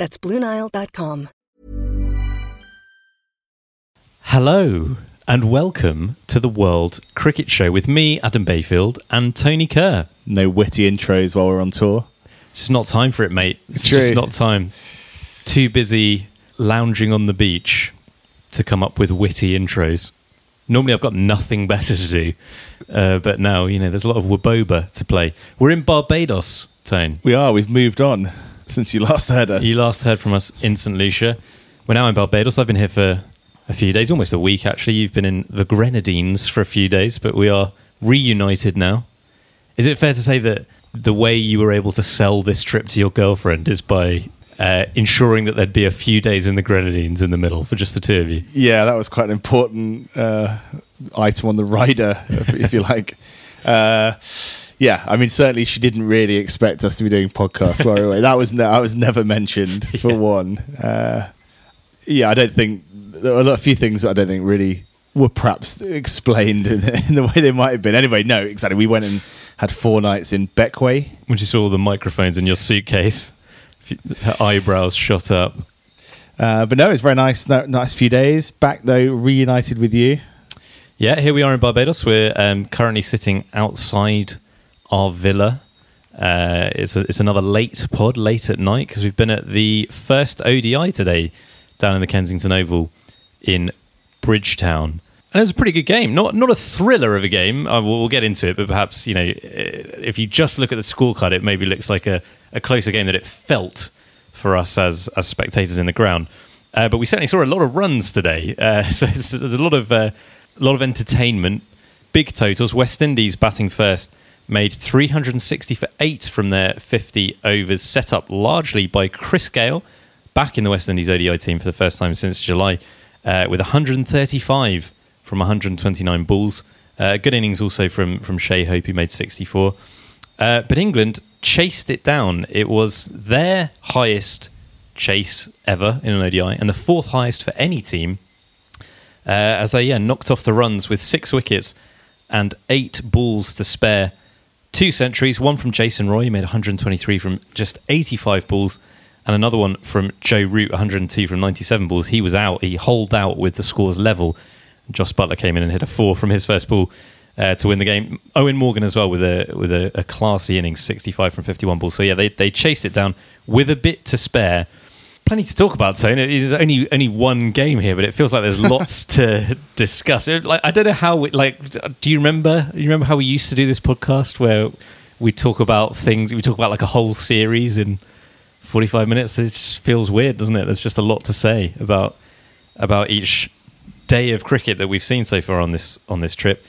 That's BlueNile.com. Hello, and welcome to the World Cricket Show with me, Adam Bayfield, and Tony Kerr. No witty intros while we're on tour. It's just not time for it, mate. It's True. just not time. Too busy lounging on the beach to come up with witty intros. Normally, I've got nothing better to do, uh, but now you know there's a lot of Waboba to play. We're in Barbados, Tone. We are. We've moved on since you last heard us. You last heard from us in St Lucia. We're now in Barbados. I've been here for a few days, almost a week actually. You've been in the Grenadines for a few days, but we are reunited now. Is it fair to say that the way you were able to sell this trip to your girlfriend is by uh, ensuring that there'd be a few days in the Grenadines in the middle for just the two of you? yeah, that was quite an important uh, item on the rider, if, if you like. Uh, yeah, I mean, certainly she didn't really expect us to be doing podcasts while we were away. That was ne- that was never mentioned for Yeah. one. Uh, yeah, I don't think there were a few things that I don't think really were perhaps explained in the, in the way they might have been. Anyway, no, exactly. We went and had four nights in Bequia, When you saw the microphones in your suitcase, her eyebrows shot up. Uh, but no, it's very nice. No, nice few days back though, reunited with you. Yeah, here we are in Barbados. We're um, currently sitting outside our villa. Uh, it's a, it's another late pod, late at night, because we've been at the first ODI today down in the Kensington Oval in Bridgetown. And it was a pretty good game. Not not a thriller of a game. Uh, we'll, we'll get into it, but perhaps you know, eh, if you just look at the scorecard, it maybe looks like a, a closer game than it felt for us as as spectators in the ground. Uh, but we certainly saw a lot of runs today, uh, so there's a lot of uh, a lot of entertainment. Big totals. West Indies batting first made 360 for eight from their 50 overs, set up largely by Chris Gayle, back in the West Indies ODI team for the first time since July, uh, with 135 from 129 balls. Uh, good innings also from from Shai Hope, who made 64. Uh, but England chased it down. It was their highest chase ever in an ODI and the fourth highest for any team. Uh, as they yeah knocked off the runs with six wickets and eight balls to spare. Two centuries, one from Jason Roy, made 123 from just 85 balls, and another one from Joe Root, 102 from 97 balls. He was out. He holed out with the scores level. Jos Buttler came in and hit a four from his first ball uh, to win the game. Eoin Morgan as well with a with a, a classy innings, 65 from 51 balls. So yeah, they they chased it down with a bit to spare. Plenty to talk about, Tony. There's only only one game here, but it feels like there's lots to discuss. Like I don't know how. We, like, do you remember? You remember how we used to do this podcast where we talk about things? We talk about like a whole series in 45 minutes. It just feels weird, doesn't it? There's just a lot to say about about each day of cricket that we've seen so far on this on this trip.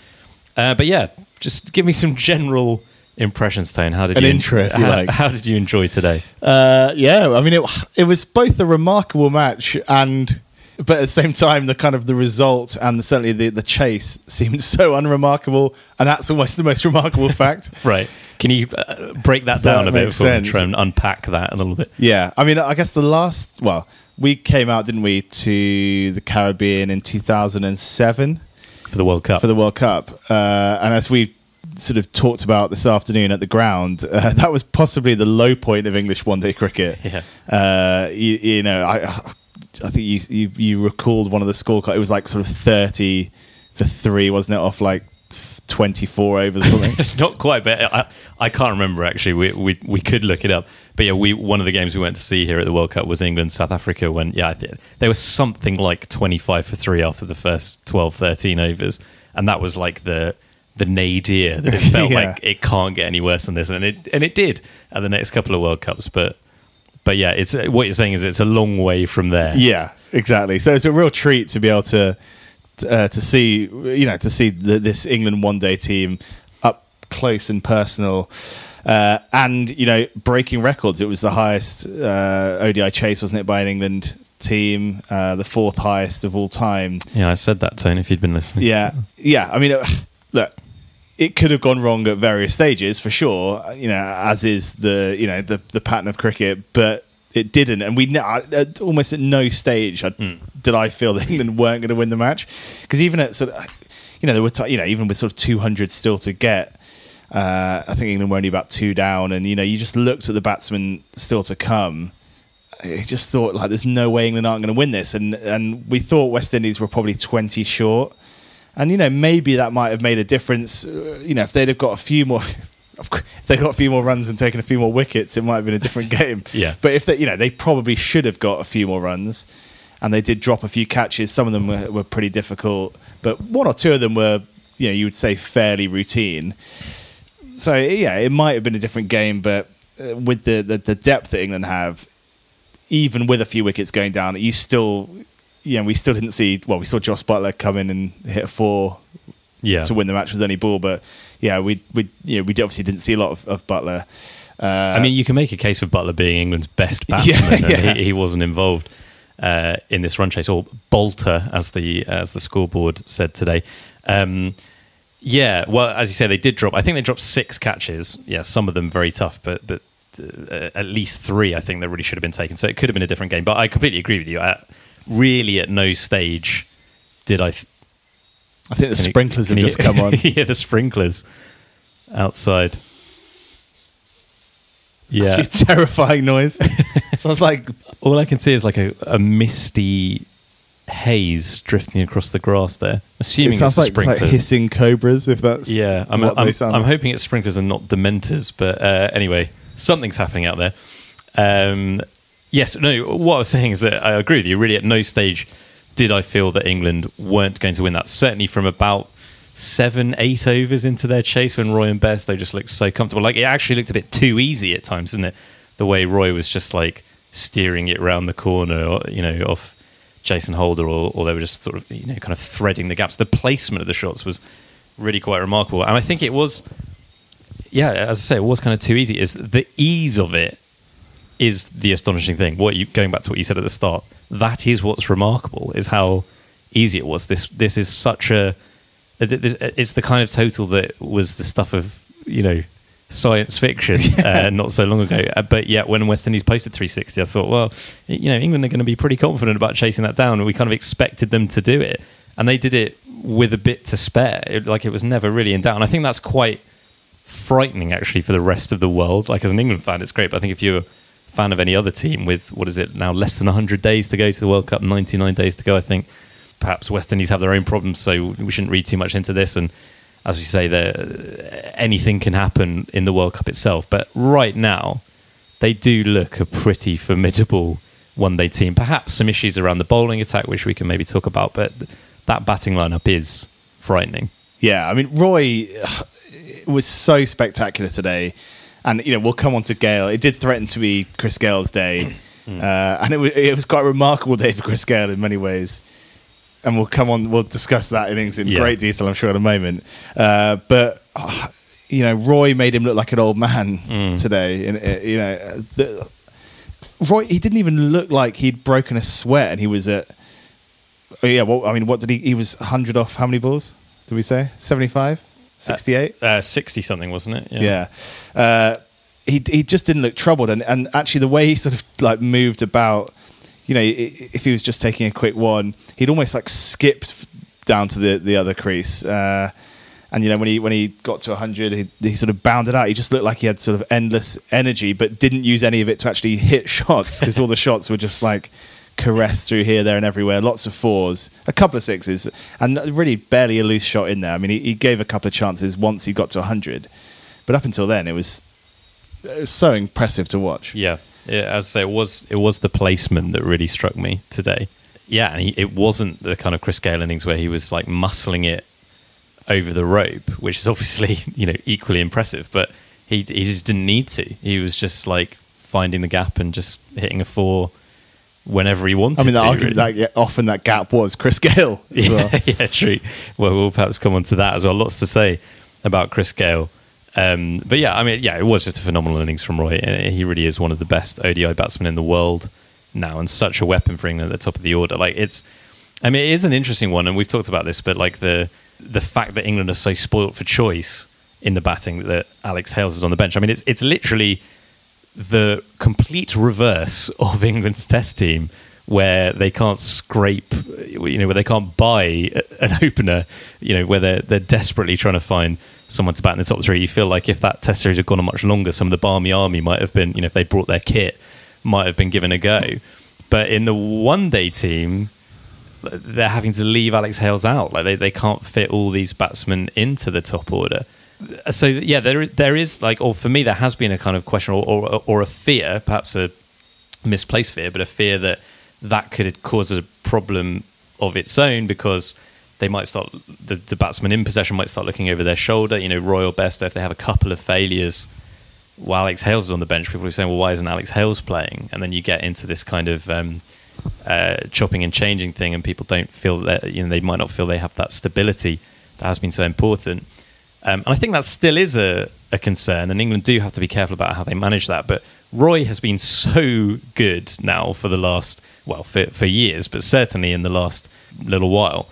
Uh, but yeah, just give me some general impressions, Tone. How did An you intro, if you how, like. how did you enjoy today? Uh, yeah, I mean, it it was both a remarkable match and, but at the same time, the kind of the result and the, certainly the the chase seemed so unremarkable, and that's almost the most remarkable fact. Right? Can you uh, break that That down a bit makes before we sense. try and unpack that a little bit? Yeah, I mean, I guess the last well, we came out, didn't we, to the Caribbean in two thousand and seven. for the World Cup. for the World Cup. Uh, and as we sort of talked about this afternoon at the ground, uh, that was possibly the low point of English one day cricket. Yeah. Uh, you, you know, I, I think you, you you recalled one of the scorecard. It was like sort of thirty for three, wasn't it? Off like twenty four overs or something. Not quite, but I, I can't remember actually. We, we we could look it up. But yeah, we one of the games we went to see here at the World Cup was England South Africa when yeah, I think there was something like 25 for 3 after the first 12 13 overs and that was like the the nadir that it felt Yeah. like it can't get any worse than this and it and it did at the next couple of World Cups, but but yeah, it's what you're saying is it's a long way from there. Yeah, exactly. So it's a real treat to be able to uh, to see you know to see the, this England one day team up close and personal. Uh, and you know, breaking records. It was the highest uh, ODI chase, wasn't it, by an England team, uh, the fourth highest of all time. Yeah, I said that, Tony. if you'd been listening. Yeah, yeah. I mean, uh, look, it could have gone wrong at various stages for sure. You know, as is the you know the the pattern of cricket, but it didn't, and we at almost at no stage I, did I feel that England weren't going to win the match because even at sort of you know there were t- you know even with sort of two hundred still to get. Uh, I think England were only about two down, and you know you just looked at the batsmen still to come. I just thought like there's no way England aren't going to win this, and and we thought West Indies were probably twenty short, and you know maybe that might have made a difference. Uh, you know if they'd have got a few more, if they got a few more runs and taken a few more wickets, it might have been a different game. Yeah. but if they, you know they probably should have got a few more runs, and they did drop a few catches. Some of them were, were pretty difficult, but one or two of them were you know you would say fairly routine. So yeah, it might have been a different game, but uh, with the, the the depth that England have, even with a few wickets going down, you still, you know, we still didn't see. Well, we saw Jos Buttler come in and hit a four Yeah. to win the match with any ball, but yeah, we we you know, we obviously didn't see a lot of, of Buttler. Uh, I mean, you can make a case for Buttler being England's best batsman, yeah. and he, he wasn't involved uh, in this run chase, or Bolter, as the as the scoreboard said today. Um, yeah, well, as you say, they did drop. I think they dropped six catches. Yeah, some of them very tough, but but uh, at least three, I think, that really should have been taken. So it could have been a different game. But I completely agree with you. At, really, at no stage did I. Th- I think the can sprinklers can have you just come on. yeah, the sprinklers outside. Yeah. A terrifying noise. Sounds like All I can see is like a, a misty haze drifting across the grass there. Assuming it sounds it's like, it's like hissing cobras. If that's yeah, I'm, I'm, I'm like. hoping it's sprinklers and not dementors. But uh, anyway, something's happening out there. Um, yes, no. What I was saying is that I agree with you. Really, at no stage did I feel that England weren't going to win that. Certainly from about seven, eight overs into their chase when Roy and Best they just looked so comfortable. Like it actually looked a bit too easy at times, didn't it? The way Roy was just like steering it round the corner, or, you know, off Jason Holder, or, or they were just sort of you know kind of threading the gaps. The placement of the shots was really quite remarkable, and I think it was. Yeah, as I say, it was kind of too easy. Is the ease of it is the astonishing thing. What you going back to what you said at the start, that is what's remarkable is how easy it was. This this is such a this- it's the kind of total that was the stuff of you know science fiction uh, not so long ago. Uh, But yet, when West Indies posted 360, I thought, well, you know, England are going to be pretty confident about chasing that down. We kind of expected them to do it, and they did it with a bit to spare. It, like it was never really in doubt. And I think that's quite frightening actually for the rest of the world. Like as an England fan, it's great. But I think if you're fan of any other team with what is it now less than 100 days to go to the World Cup, 99 days to go, I think perhaps West Indies have their own problems, so we shouldn't read too much into this. And as we say, there anything can happen in the World Cup itself. But right now, they do look a pretty formidable one-day team. Perhaps some issues around the bowling attack, which we can maybe talk about, but that batting lineup is frightening. Yeah, I mean Roy was so spectacular today, and you know we'll come on to Gayle. It did threaten to be Chris Gayle's day, uh, and it was it was quite a remarkable day for Chris Gayle in many ways. And we'll come on. We'll discuss that innings in Yeah. great detail, I'm sure, in a moment. Uh, but uh, you know, Roy made him look like an old man today. And uh, you know, the, Roy he didn't even look like he'd broken a sweat, and he was at. Oh, yeah, well, I mean, what did he? He was 100 off how many balls? Did we say 75, 68? Uh, 60 something, wasn't it? yeah. Uh, he he just didn't look troubled, and and actually the way he sort of like moved about, you know, if he was just taking a quick one, he'd almost like skipped down to the the other crease. Uh, and you know when he when he got to 100 he, he sort of bounded out he just looked like he had sort of endless energy but didn't use any of it to actually hit shots because all the shots were just like caressed through here there and everywhere. Lots of fours. A couple of sixes. And really barely a loose shot in there. I mean he, he gave a couple of chances once he got to 100 but up until then it was, it was so impressive to watch. Yeah, yeah as I say, it was it was the placement that really struck me today. Yeah, and he, it wasn't the kind of Chris Gayle innings where he was like muscling it over the rope, which is obviously you know equally impressive. But he he just didn't need to. He was just like finding the gap and just hitting a four whenever he wanted. To. I mean that to, argument really. that yeah, often that gap was chris gayle as well. Yeah, yeah, true. Well, we'll perhaps come on to that as well. Lots to say about Chris Gayle. Um, but yeah, I mean, yeah, it was just a phenomenal innings from Roy. Uh, He really is one of the best ODI batsmen in the world. now and such a weapon for England at the top of the order. Like it's, I mean, it is an interesting one, and we've talked about this, but like the the fact that England are so spoilt for choice in the batting that Alex Hales is on the bench. I mean, it's it's literally the complete reverse of England's Test team, where they can't scrape, you know, where they can't buy an opener, you know, where they're they're desperately trying to find someone to bat in the top three. You feel like if that Test series had gone on much longer, some of the Barmy Army might have been, you know, if they brought their kit, might have been given a go. But in the one day team, they're having to leave Alex Hales out. Like they, they can't fit all these batsmen into the top order. So yeah, there there is like, or for me, there has been a kind of question or or, or a fear, perhaps a misplaced fear, but a fear that that could cause a problem of its own because they might start the, the batsman in possession might start looking over their shoulder. You know, Royal Best if they have a couple of failures while Alex Hales is on the bench, people are saying, "Well, why isn't Alex Hales playing?" And then you get into this kind of um, uh, chopping and changing thing, and people don't feel that you know they might not feel they have that stability that has been so important. Um, and I think that still is a, a concern, and England do have to be careful about how they manage that. But Roy has been so good now for the last well for, for years, but certainly in the last little while.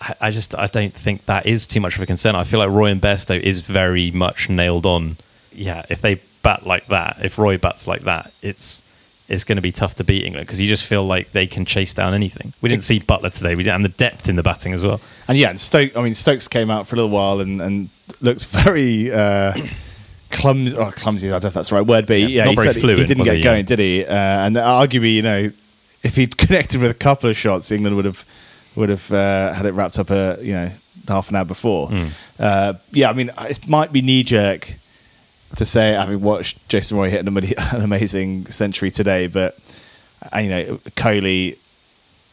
I, I just I don't think that is too much of a concern. I feel like Roy and Bairstow is very much nailed on. Yeah, if they bat like that, if Roy bats like that, it's it's going to be tough to beat England because you just feel like they can chase down anything. We didn't see Buttler today. We didn't have the depth in the batting as well. And yeah, and Stoke. I mean, Stokes came out for a little while and, and looks very uh, clumsy. Oh, clumsy. I don't know if that's the right word, but yeah, Yeah, he, very said fluent, he didn't get he? going, Yeah. did he? Uh, and arguably, you know, if he'd connected with a couple of shots, England would have would have uh, had it wrapped up. A you know half an hour before. Uh, yeah, I mean, it might be knee jerk to say having watched Jason Roy hit an, amazing century today, but uh, you know, Kohli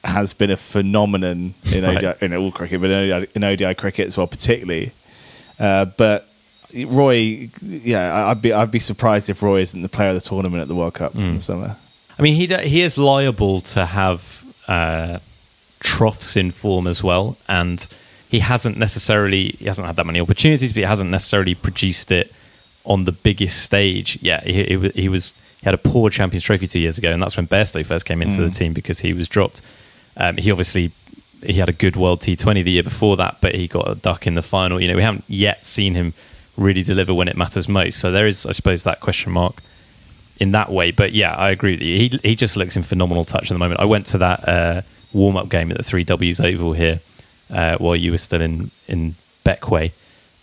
has been a phenomenon in, Right. ODI, in all cricket, but in ODI, in ODI cricket as well, particularly. Uh, but Roy, yeah, I'd be I'd be surprised if Roy isn't the player of the tournament at the World Cup in the summer. I mean, he d- he is liable to have uh, troughs in form as well, and he hasn't necessarily he hasn't had that many opportunities, but he hasn't necessarily produced it on the biggest stage. Yeah, he, he, he was he had a poor Champions Trophy two years ago, and that's when Bairstow first came into the team because he was dropped. Um, he obviously he had a good World T20 the year before that, but he got a duck in the final. You know, we haven't yet seen him really deliver when it matters most. So there is, I suppose, that question mark in that way. But yeah, I agree with you. He he just looks in phenomenal touch at the moment. I went to that uh, warm up game at the Three Ws Oval here uh, while you were still in in Bequia,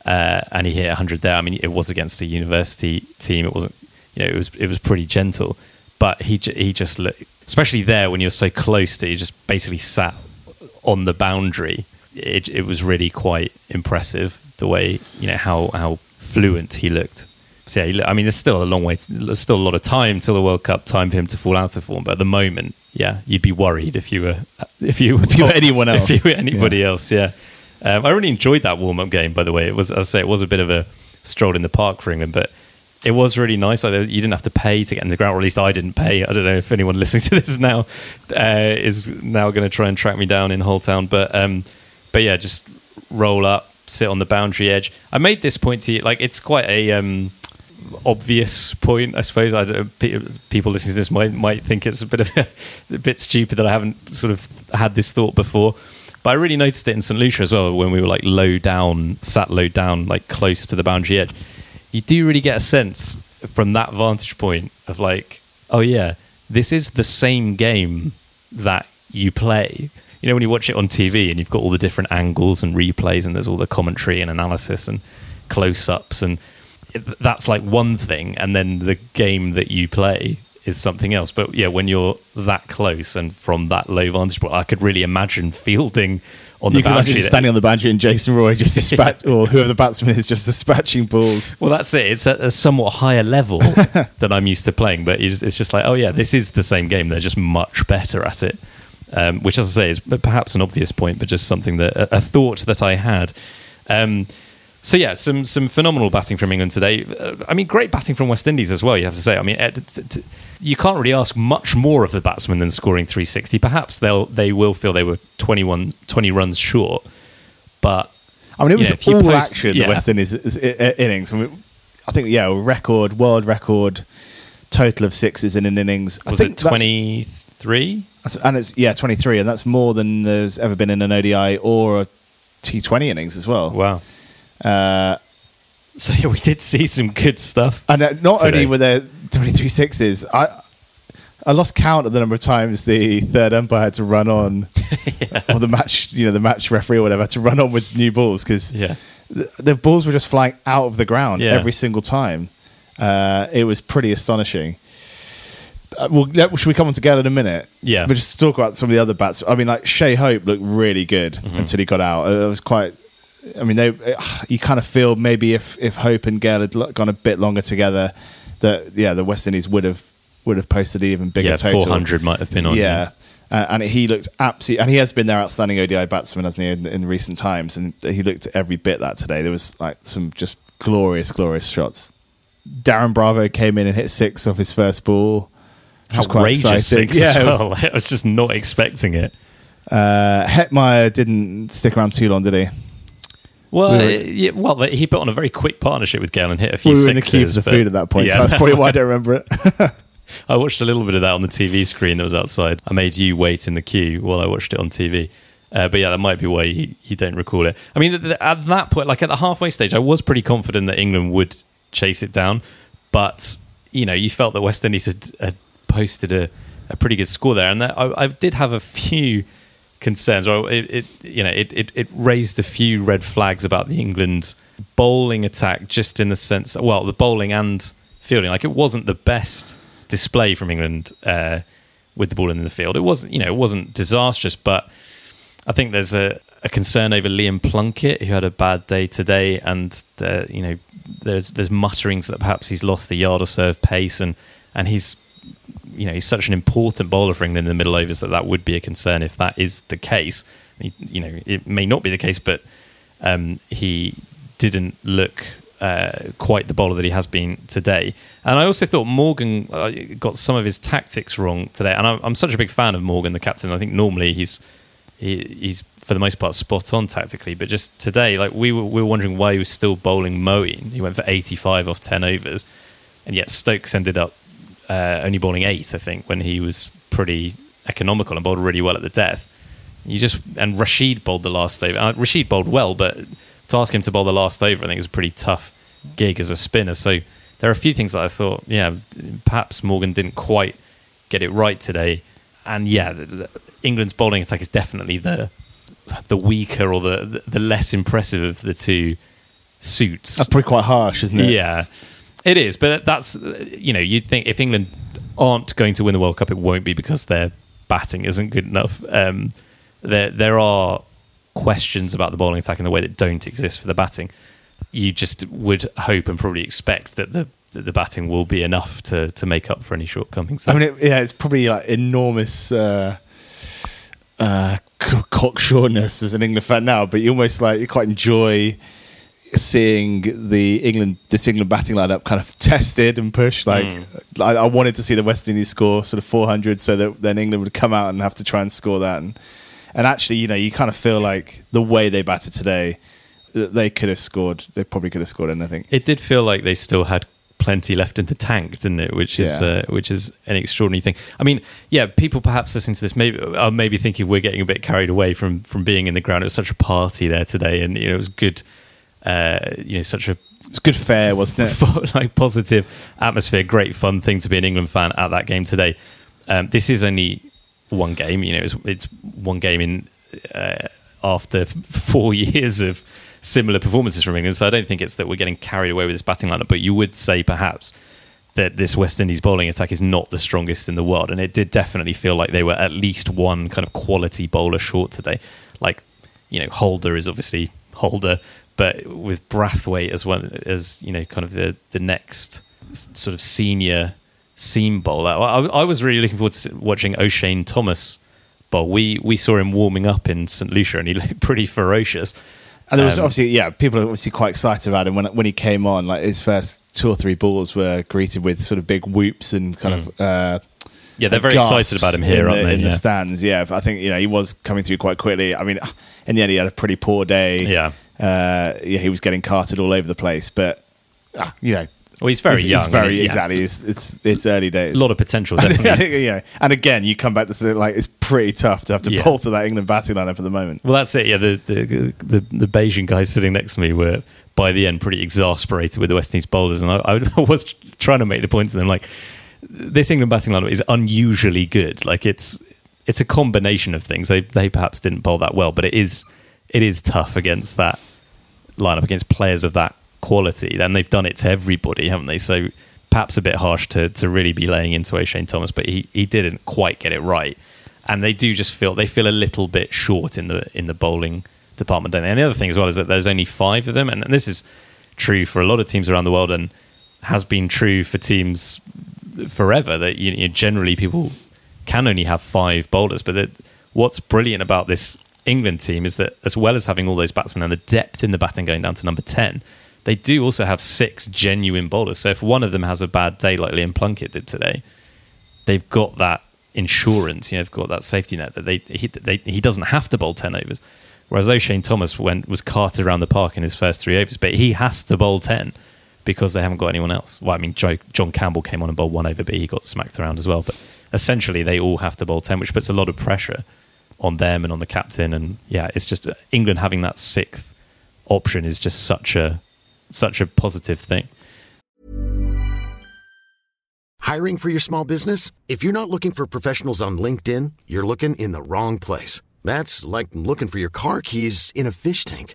uh, and he hit 100 there. I mean, it was against a university team. It wasn't, you know, it was it was pretty gentle, but he he just looked, especially there when you're so close to, you just basically sat on the boundary. It it was really quite impressive the way you know how how fluent he looked. So yeah, I mean, there's still a long way. To, there's still a lot of time till the World Cup. Time for him to fall out of form. But at the moment, yeah, you'd be worried if you were if you If you were anyone else. if you were anybody else. Yeah, um, I really enjoyed that warm up game. By the way, it was I say it was a bit of a stroll in the park for England, but it was really nice. Like, you didn't have to pay to get in the ground, or at least I didn't pay. I don't know if anyone listening to this now uh, is now going to try and track me down in Holetown, but um, but yeah, just roll up, sit on the boundary edge. I made this point to you, like it's quite a um, obvious point, I suppose. I don't, people listening to this might might think it's a bit of a, a bit stupid that I haven't sort of had this thought before. But I really noticed it in St Lucia as well when we were like low down, sat low down, like close to the boundary edge. You do really get a sense from that vantage point of like, oh yeah, this is the same game that you play. You know, when you watch it on TV and you've got all the different angles and replays and there's all the commentary and analysis and close ups and that's like one thing and then the game that you play is something else but yeah when you're that close and from that low vantage point i could really imagine fielding on the You can boundary imagine standing on the boundary and Jason Roy just dispatch, or whoever the batsman is, just dispatching balls. well that's it it's at a somewhat higher level than i'm used to playing but it's it's just like oh yeah this is the same game they're just much better at it um, which as i say is perhaps an obvious point but just something that a, a thought that i had um, so yeah, some some phenomenal batting from England today. Uh, I mean, great batting from West Indies as well. You have to say. I mean, t- t- t- you can't really ask much more of the batsmen than scoring 360. Perhaps they'll they will feel they were 21 20 runs short, but I mean, it was if all post- action. yeah. The West Indies is- i- i- innings. I, mean, I think yeah, record world record total of sixes in an innings. I was think it that's- 20 three. That's- and it's yeah 23, and that's more than there's ever been in an ODI or a T20 innings as well. Wow. Uh, So yeah, we did see some good stuff. and uh, not Today. only were there 23 sixes, I I lost count of the number of times the third umpire had to run on, or the match, you know, the match referee or whatever had to run on with new balls because Yeah. the, the balls were just flying out of the ground Yeah. every single time. Uh, it was pretty astonishing. Uh, well, should we come on to Gayle in a minute? Yeah. But just to talk about some of the other bats. I mean, like Shai Hope looked really good Mm-hmm. until he got out. Uh, It was quite. I mean, they. You kind of feel maybe if if Hope and Gayle had gone a bit longer together, that yeah, the West Indies would have would have posted an even bigger Yeah, total. 400 might have been on. Yeah. Uh, and he looked absolutely, and he has been their outstanding ODI batsman, hasn't he, in, in recent times? And he looked every bit that today. There was like some just glorious, glorious shots. Darren Bravo came in and hit six off his first ball. which was quite Outrageous six Yeah, it was- well. I was just not expecting it. Uh, Hetmyer didn't stick around too long, did he? Well, We were- uh, yeah, well, he put on a very quick partnership with Gayle and hit a few We were in the queue for the food at that point, so Yeah. that's probably why I don't remember it. I watched a little bit of that on the TV screen that was outside. I made you wait in the queue while I watched it on TV. Uh, but yeah, that might be why you, you don't recall it. I mean, th- th- at that point, like at the halfway stage, I was pretty confident that England would chase it down. But, you know, you felt that West Indies had, had posted a, a pretty good score there. And that, I, I did have a few concerns. Or it, it you know, it, it, it raised a few red flags about the England bowling attack, just in the sense, that, well, the bowling and fielding. Like it wasn't the best display from England uh, with the ball in the field. It wasn't, you know, it wasn't disastrous, but I think there's a, a concern over Liam Plunkett, who had a bad day today, and uh, you know, there's there's mutterings that perhaps he's lost a yard or of pace, and and he's you know he's such an important bowler for England in the middle overs that that would be a concern if that is the case. You know, it may not be the case, but um, he didn't look uh, quite the bowler that he has been today. And I also thought Morgan uh, got some of his tactics wrong today. And I'm, I'm such a big fan of Morgan, the captain. I think normally he's he, he's for the most part spot on tactically, but just today, like we were, we were wondering why he was still bowling Moeen. He went for 85 off 10 overs, and yet Stokes ended up uh, only bowling eight, I think, when he was pretty economical and bowled really well at the death. You just and Rashid bowled the last over. Uh, Rashid bowled well, but to ask him to bowl the last over, I think is a pretty tough gig as a spinner. So there are a few things that I thought, yeah, perhaps Morgan didn't quite get it right today. And yeah, the, the, England's bowling attack is definitely the the weaker or the the less impressive of the two suits. That's pretty quite harsh, isn't it? Yeah, it is. But that's you know you'd think if England aren't going to win the World Cup, it won't be because their batting isn't good enough. Um, there there are questions about the bowling attack in the way that don't exist for the batting. You just would hope and probably expect that the that the batting will be enough to to make up for any shortcomings. I mean, it, yeah, it's probably like enormous uh, uh, cocksureness as an England fan now, but you almost like you quite enjoy seeing the England this England batting lineup kind of tested and pushed. Like I, I wanted to see the West Indies score sort of 400, so that then England would come out and have to try and score that. And and actually, you know, you kind of feel like the way they batted today, that they could have scored. They probably could have scored anything. It did feel like they still had plenty left in the tank, didn't it? Which is Yeah. uh, which is an extraordinary thing. I mean, yeah, people perhaps listening to this maybe are maybe thinking we're getting a bit carried away from from being in the ground. It was such a party there today, and you know it was good. Uh, you know, such a It's good fair, wasn't it? like positive atmosphere, great fun thing to be an England fan at that game today. Um, this is only one game, you know, it's, it's one game in uh, after four years of similar performances from England. So I don't think it's that we're getting carried away with this batting lineup, but you would say perhaps that this West Indies bowling attack is not the strongest in the world, and it did definitely feel like they were at least one kind of quality bowler short today. Like, you know, Holder is obviously Holder, but with Brathwaite as well as you know, kind of the the next sort of senior seam bowler. I, I was really looking forward to watching Oshane Thomas bowl. We we saw him warming up in St Lucia, and he looked pretty ferocious. And there was Um, obviously, yeah, people are obviously quite excited about him when when he came on. Like his first two or three balls were greeted with sort of big whoops and kind of uh, Yeah, they're very excited about him here, in aren't the, they? In Yeah. the stands, yeah. But I think you know he was coming through quite quickly. I mean, in the end, he had a pretty poor day. Yeah. uh, yeah, he was getting carted all over the place. But uh, you know, Well, he's very It's- young. It's very yeah, exactly. It's, it's it's early days. A lot of potential, definitely. yeah, and again, you come back to say like it's pretty tough to have to Yeah. pull to that England batting lineup at the moment. Well, that's it. Yeah, the the the, the Bajan guys sitting next to me were by the end pretty exasperated with the West Indies bowlers, and I, I was trying to make the point to them like this England batting lineup is unusually good. Like it's it's a combination of things. They they perhaps didn't bowl that well, but it is it is tough against that lineup against players of that quality. Then they've done it to everybody, haven't they? So perhaps a bit harsh to to really be laying into Oshane Thomas, but he he didn't quite get it right. And they do just feel they feel a little bit short in the in the bowling department. Don't they? And the other thing as well is that there's only five of them, and this is true for a lot of teams around the world, and has been true for teams forever. That you generally people can only have five bowlers, but that what's brilliant about this England team is that as well as having all those batsmen and the depth in the batting going down to number ten, they do also have six genuine bowlers. So if one of them has a bad day like Liam Plunkett did today, they've got that insurance. You know, they've got that safety net that they he, they, he doesn't have to bowl ten overs. Whereas Oshane Thomas went was carted around the park in his first three overs, but he has to bowl ten because they haven't got anyone else. Well, I mean, John Campbell came on and bowled one over, but he got smacked around as well. But essentially, they all have to bowl ten, which puts a lot of pressure on them and on the captain. And yeah, it's just uh, England having that sixth option is just such a such a positive thing. Hiring for your small business? If you're not looking for professionals on LinkedIn, you're looking in the wrong place. That's like looking for your car keys in a fish tank.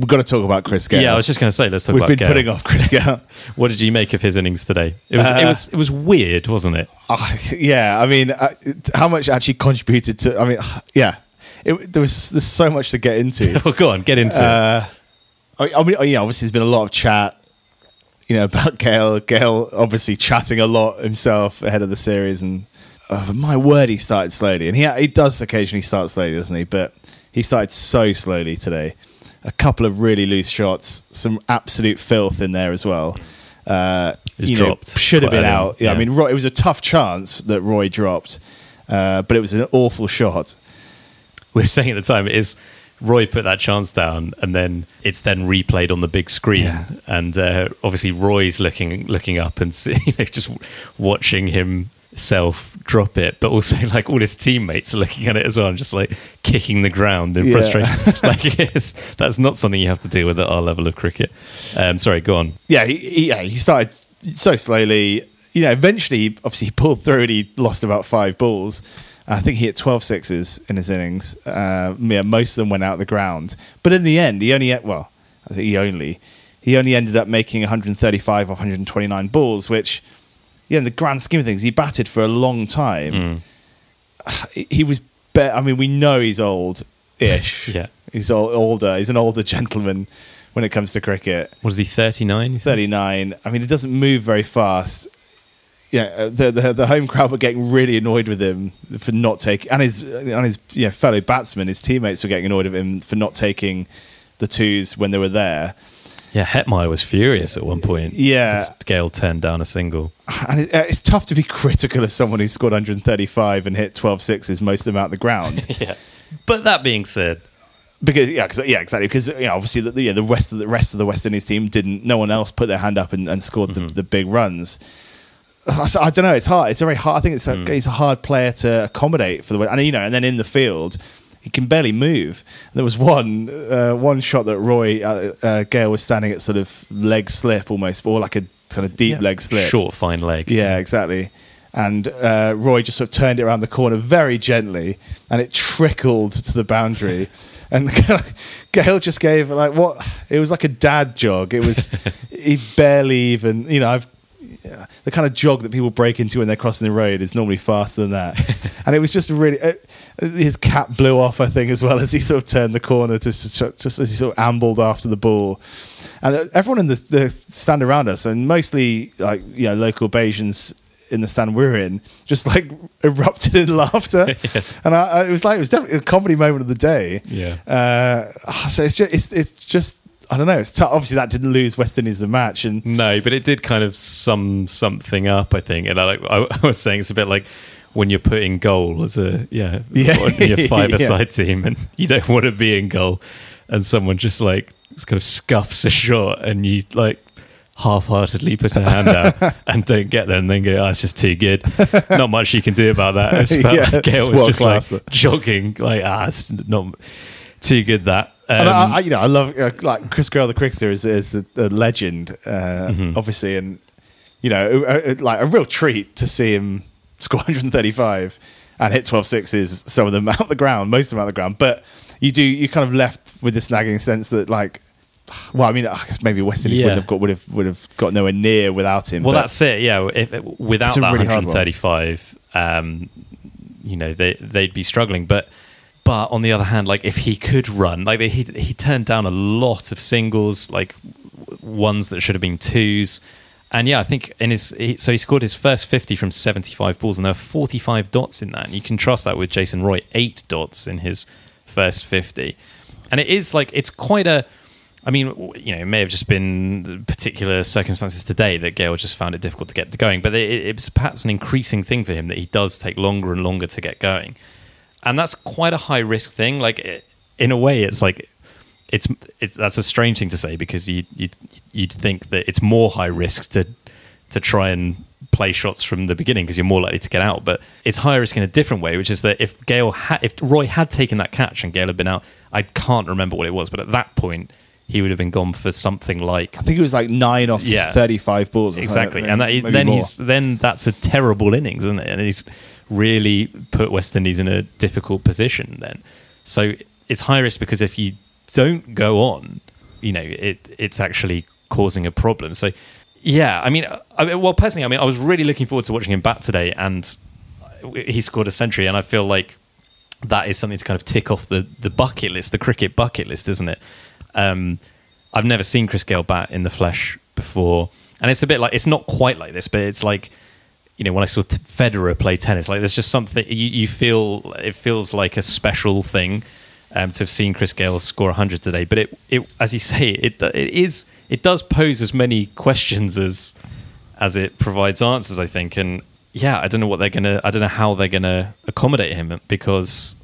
We've got to talk about Chris Gayle. yeah, I was just going to say, let's talk We've about been Gayle. putting off Chris Gayle. What did you make of his innings today? It was it Uh, was it was weird, wasn't it? Oh, yeah, I mean, uh, how much actually contributed to? I mean, yeah, it, there was there's so much to get into. Well, go on, get into it. Uh, I, I mean, yeah, obviously there's been a lot of chat, you know, about Gayle. Gayle obviously chatting a lot himself ahead of the series, and uh, my word, he started slowly, and he he does occasionally start slowly, doesn't he? But he started so slowly today. A couple of really loose shots, some absolute filth in there as well. Uh, you know, dropped should have been early out. Yeah, I mean, Roy, it was a tough chance that Roy dropped, uh, but it was an awful shot. we were saying at the time is Roy put that chance down, and then it's then replayed on the big screen, Yeah. and uh, obviously Roy's looking looking up and see, you know, just watching himself drop it, but also like all his teammates are looking at it as well, and just like kicking the ground in Yeah. frustration. like it's, that's not something you have to deal with at our level of cricket. Um, sorry, go on. yeah, he, he, yeah, he started so slowly. You know, eventually, obviously, he pulled through and he lost about five balls. I think he hit 12 sixes in his innings. Uh, yeah, most of them went out the ground. But in the end, he only, well, I think he only, he only ended up making 135 of 129 balls, which, yeah, in the grand scheme of things, he batted for a long time. He- He was, be- I mean, we know he's old ish. Yeah. He's ol- older. He's an older gentleman when it comes to cricket. What is he? Thirty nine. 39. I mean, it doesn't move very fast. Yeah, uh, the, the the home crowd were getting really annoyed with him for not taking, and his and his you know, fellow batsmen, his teammates were getting annoyed with him for not taking the twos when they were there. Yeah, Hetmyer was furious at one point. Yeah. Gayle turned down a single. And it, uh, it's tough to be critical of someone who scored 135 and hit 12 sixes, most of them out the ground. Yeah, but that being said, because yeah, 'cause- yeah, exactly. Because you know, obviously, the, yeah, the rest of the rest of the West Indies team didn't. No one else put their hand up and, and scored the, the big runs. I don't know. It's hard. It's a very hard. I think it's a, he's a hard player to accommodate for the and you know, and then in the field. He can barely move. There was one uh, one shot that Roy uh, uh, Gayle was standing at sort of leg slip almost, or like a kind of deep yeah, leg slip. short, fine leg. Yeah, exactly. and uh, Roy just sort of turned it around the corner very gently, and it trickled to the boundary. And Gayle just gave like what it was like a dad jog. It was he barely even you know I've yeah, the kind of jog that people break into when they're crossing the road is normally faster than that. and it was just really uh, his cap blew off, I think, as well as he sort of turned the corner to just as he sort of ambled after the ball. And uh, everyone in the, the stand around us, and mostly like you know local Bajans in the stand we are in just like erupted in laughter yeah. and I, I, it was like it was definitely a comedy moment of the day yeah uh, so it's just it's, it's just I don't know. It's t- obviously that didn't lose West Indies the match, and no, but it did kind of sum something up. I think, and I like I, I was saying, it's a bit like when you're putting goal as a yeah, yeah. your five-a-side yeah. team, and you don't want to be in goal, and someone just like just kind of scuffs a shot, and you like half-heartedly put a hand out and don't get there and then go, oh, it's just too good. Not much you can do about that. It's felt yeah, like Gayle was just like though. jogging, like, ah, it's not too good that. Um, I, I, you know, I love uh, like Chris Gayle, the cricketer, is, is a, a legend, uh, mm-hmm. obviously, and you know, a, a, like a real treat to see him score 135 and hit 12 sixes. Some of them out the ground, most of them out the ground, but you do you kind of left with this nagging sense that like well, I mean, I guess maybe West Indies yeah. wouldn't have got would have would have got nowhere near without him. Well, that's it. Yeah, if, without that really 135, um, you know, they they'd be struggling. But but on the other hand, like if he could run, like he he turned down a lot of singles, like ones that should have been twos. And yeah, I think in his he, so he scored his first 50 from 75 balls, and there are 45 dots in that. And you contrast that with Jason Roy, eight dots in his first 50. And it is like it's quite a I mean, you know, it may have just been particular circumstances today that Gayle just found it difficult to get going, but it, it's perhaps an increasing thing for him that he does take longer and longer to get going, and that's quite a high risk thing. Like, in a way, it's like it's, it's that's a strange thing to say because you you you'd think that it's more high risk to to try and play shots from the beginning because you're more likely to get out, but it's high risk in a different way, which is that if Gayle ha- if Roy had taken that catch and Gayle had been out, I can't remember what it was, but at that point he would have been gone for something like I think it was like nine off yeah, thirty-five balls. exactly, and that, then more. he's then that's a terrible innings, isn't it? And he's really put West Indies in a difficult position. Then, so it's high risk because if you don't go on, you know, it it's actually causing a problem. So, yeah, I mean, I mean, well, personally, I mean, I was really looking forward to watching him bat today, and he scored a century, and I feel like that is something to kind of tick off the the bucket list, the cricket bucket list, isn't it? Um, I've never seen Chris Gayle bat in the flesh before, and it's a bit like it's not quite like this, but it's like you know when I saw Federer play tennis, like there's just something you, you feel it feels like a special thing um, to have seen Chris Gayle score 100 today. But it, it as you say, it it is it does pose as many questions as as it provides answers. I think, and yeah, I don't know what they're gonna, I don't know how they're gonna accommodate him because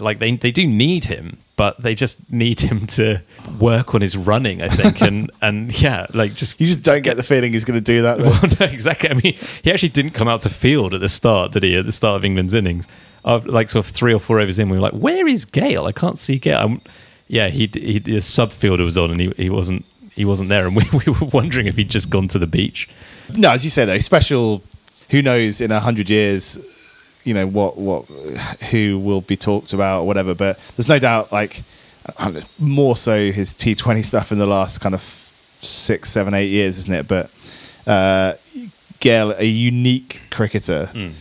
like they they do need him, but they just need him to work on his running, I think, and and yeah, like just you just don't just get, get, the feeling he's going to do that. Well, no, exactly. I mean, he actually didn't come out to field at the start, did he? At the start of England's innings, of like sort of three or four overs in, we were like, "Where is Gayle? I can't see Gayle." I'm, yeah, he he a sub fielder was on, and he, he wasn't he wasn't there, and we, we were wondering if he'd just gone to the beach. No, as you say though, special. Who knows? In a hundred years, you know what what who will be talked about or whatever. But there's no doubt, like more so his T20 stuff in the last kind of six, seven, eight years, isn't it? But uh, Gayle, a unique cricketer, mm.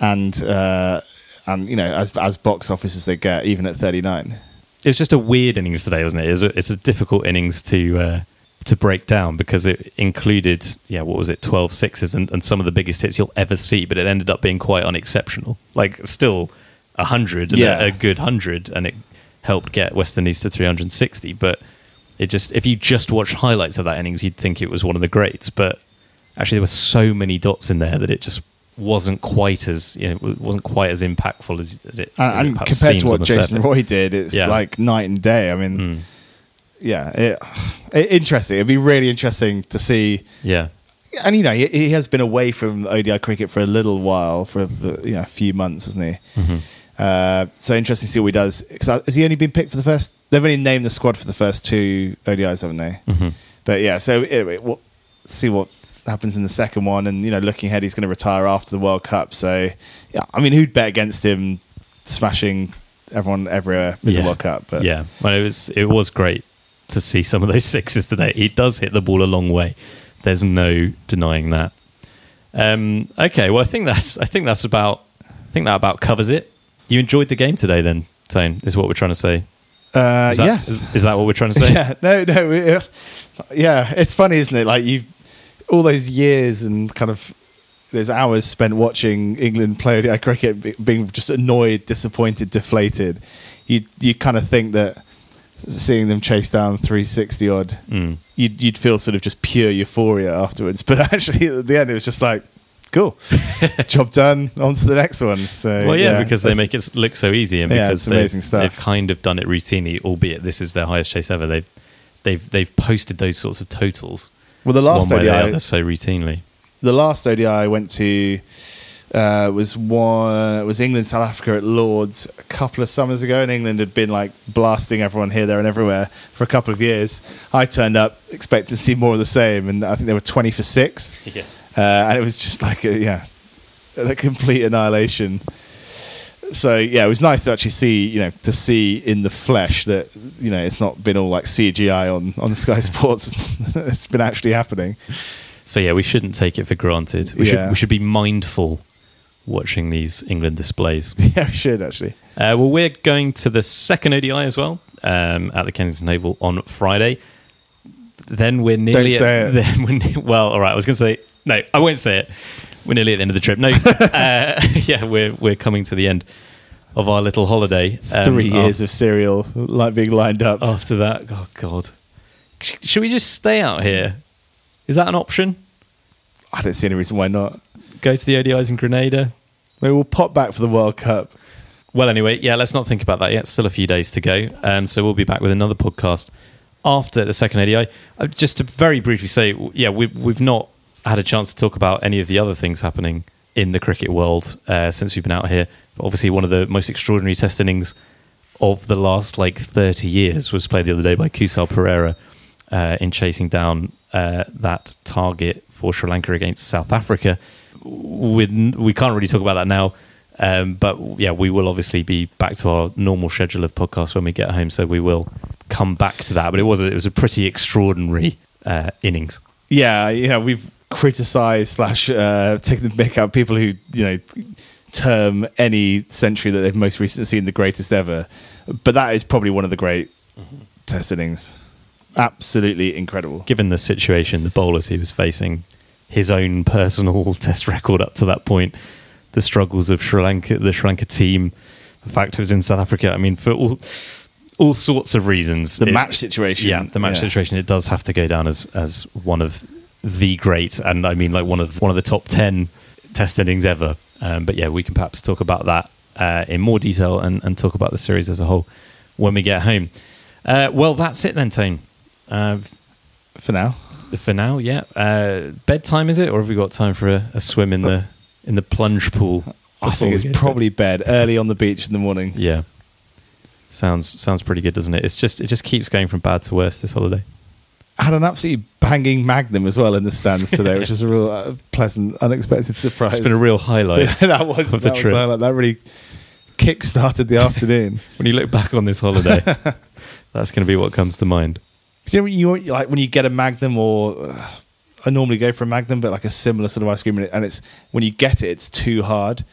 and uh, and you know as as box office as they get, even at 39. It's just a weird innings today, wasn't it? It's a, it's a difficult innings to. Uh to break down because it included, yeah, what was it, 12 sixes and, and some of the biggest hits you'll ever see, but it ended up being quite unexceptional. Like, still a 100 and yeah. a, a, good 100, and it helped get West Indies to 360. But it just, if you just watched highlights of that innings, you'd think it was one of the greats. But actually, there were so many dots in there that it just wasn't quite as you know wasn't quite as impactful as, as it. And, as it compared to what Jason surface. Roy did, it's yeah. like night and day. I mean. Mm yeah, it, it, interesting. It'd be really interesting to see. Yeah. And you know he, he, has been away from ODI cricket for a little while, for you know a few months, hasn't he? Mm-hmm. Uh, so interesting to see what he does. Because uh, has he only been picked for the first? They've only named the squad for the first two ODIs, haven't they? Mm-hmm. But yeah, so anyway, we'll see what happens in the second one, and you know, looking ahead, he's going to retire after the World Cup. So, yeah, I mean, who'd bet against him smashing everyone everywhere in the World Cup? But yeah, well, it was it was great to see some of those sixes today. He does hit the ball a long way. There's no denying that. Um, okay, well, I think that's I think that's about I think that about covers it. You enjoyed the game today, then, Tone? Is what we're trying to say. uh, Is that, yes, is, is that what we're trying to say? yeah, no, no, uh, yeah. It's funny, isn't it? Like you, all those years and kind of there's hours spent watching England play ODI cricket, being just annoyed, disappointed, deflated. You you kind of think that seeing them chase down 360 odd, Mm. you'd you'd feel sort of just pure euphoria afterwards. But actually, at the end, it was just like, cool, job done. On to the next one. So Well, yeah, because they make it look so easy, and Yeah, because it's amazing they've, stuff. they've kind of done it routinely, albeit this is their highest chase ever. They've they've they've posted those sorts of totals well the last or the ODI other so routinely. the last ODI I went to uh, was one was England South Africa at Lords a couple of summers ago, and England had been like blasting everyone here, there, and everywhere for a couple of years. I turned up expecting to see more of the same, and I think they were twenty for six, Yeah. uh, and it was just like a, yeah, a complete annihilation. So yeah, it was nice to actually see, you know, to see in the flesh that you know it's not been all like CGI on on Sky Sports. it's been actually happening. So yeah, we shouldn't take it for granted. We Yeah. should we should be mindful watching these England displays. Yeah, we should actually. Uh, well, we're going to the second ODI as well um, at the Kensington Oval on Friday. Then we're nearly. Don't say at, it. Then we're ne- well, all right. I was going to say no. I won't say it. We're nearly at the end of the trip. No, uh, yeah, we're we're coming to the end of our little holiday. Um, Three years of cereal like being lined up. after that. Oh God, Sh- should we just stay out here? Is that an option? I don't see any reason why not. Go to the ODIs in Grenada. Maybe we'll pop back for the World Cup. Well, anyway, yeah, let's not think about that yet. Still a few days to go. Um, so we'll be back with another podcast after the second ODI. Uh, just to very briefly say, yeah, we, we've not had a chance to talk about any of the other things happening in the cricket world uh, since we've been out here. But obviously, one of the most extraordinary test innings of the last like 30 years was played the other day by Kusal Perera uh, in chasing down uh, that target for Sri Lanka against South Africa. We, we can't really talk about that now. Um, but yeah, we will obviously be back to our normal schedule of podcasts when we get home. So we will come back to that. But it was a, it was a pretty extraordinary uh, innings. Yeah, know, we've criticised slash uh, taken the mick out people who, you know, term any century that they've most recently seen the greatest ever. But that is probably one of the great test innings. Absolutely incredible. Given the situation, the bowlers he was facing, his own personal test record up to that point, the struggles of Sri Lanka, the Sri Lanka team, the fact it was in South Africa. I mean, for all all sorts of reasons, The it- match situation. Yeah, the match Yeah. situation. It does have to go down as as one of the great, and I mean like one of one of the top ten test innings ever. Um, but yeah, we can perhaps talk about that uh, in more detail and, and talk about the series as a whole when we get home. Uh, well, that's it then, Tone. Uh, For now. For now, yeah. Uh, bedtime is it, or have we got time for a, a swim in the in the plunge pool? I think it's go to bed? probably bed early on the beach in the morning. yeah. Sounds sounds pretty good, doesn't it? It's just it just keeps going from bad to worse this holiday. I had an absolutely banging Magnum as well in the stands today, which was a real uh, pleasant, unexpected surprise. It's been a real highlight. Yeah, that was of the that trip. highlight. That really kick started the afternoon. when you look back on this holiday, that's going to be what comes to mind. 'Cause you know, you like when you get a Magnum, or uh, I normally go for a Magnum, but like a similar sort of ice cream, and it's when you get it, it's too hard,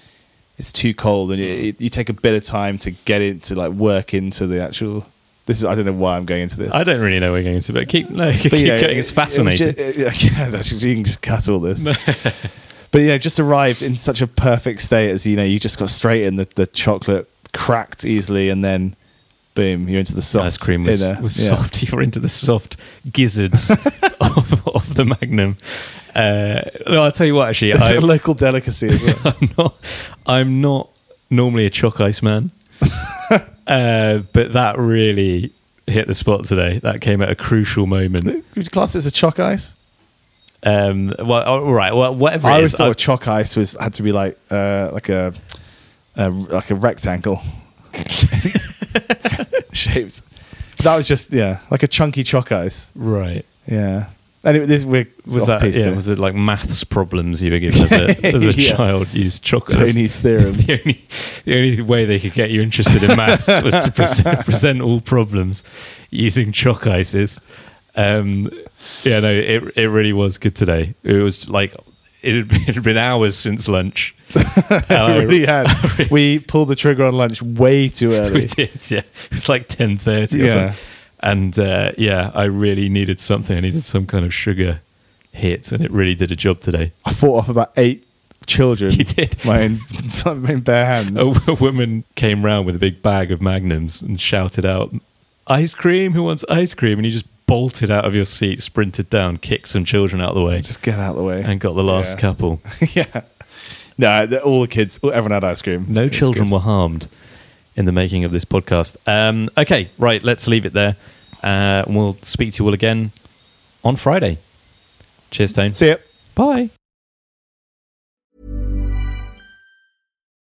it's too cold, and you, you take a bit of time to get it to like work into the actual. This is I don't know why I'm going into this. I don't really know where we're going into, but keep no, keep But, you know, going. it- It's it was fascinating. it- yeah, actually, you can just cut all this. but you know, just arrived in such a perfect state as you know, you just got straight in the, the chocolate cracked easily, and then boom, you're into the soft Ice cream was, inner. was Yeah. soft. You're into the soft gizzards of, of the Magnum. Uh, no, I'll tell you what. Actually, I, a local delicacy as well. I'm not. I'm not normally a chalk ice man, uh, but that really hit the spot today. That came at a crucial moment. Would you class it as a choc ice? Um, well, all right. Well, whatever I it always is, thought I- choc ice was had to be like uh, like a, a like a rectangle shaped. But that was just yeah, like a chunky choc ice. right. Yeah, Anyway, this we're Was that yeah? there. Was it like maths problems you were given as a, as a Yeah. child? Use chocolate. Tony's theorem? the only the only way they could get you interested in maths was to present, present all problems using chalk ices. Um, yeah, no, it it really was good today. It was like it had been, it had been hours since lunch. And I- we really had. We pulled the trigger on lunch way too early. we did, yeah. It was like ten thirty Yeah. And uh, yeah, I really needed something. I needed some kind of sugar hit, and it really did a job today. I fought off about eight children. You did. My own, my own bare hands. a, a woman came round with a big bag of magnums and shouted out ice cream who wants ice cream and you just bolted out of your seat sprinted down kicked some children out of the way Just get out of the way. and got the last Yeah. couple yeah. No, all the kids, everyone had ice cream. no children good. were harmed in the making of this podcast um, okay right let's leave it there uh, and we'll speak to you all again on friday cheers tone See ya. bye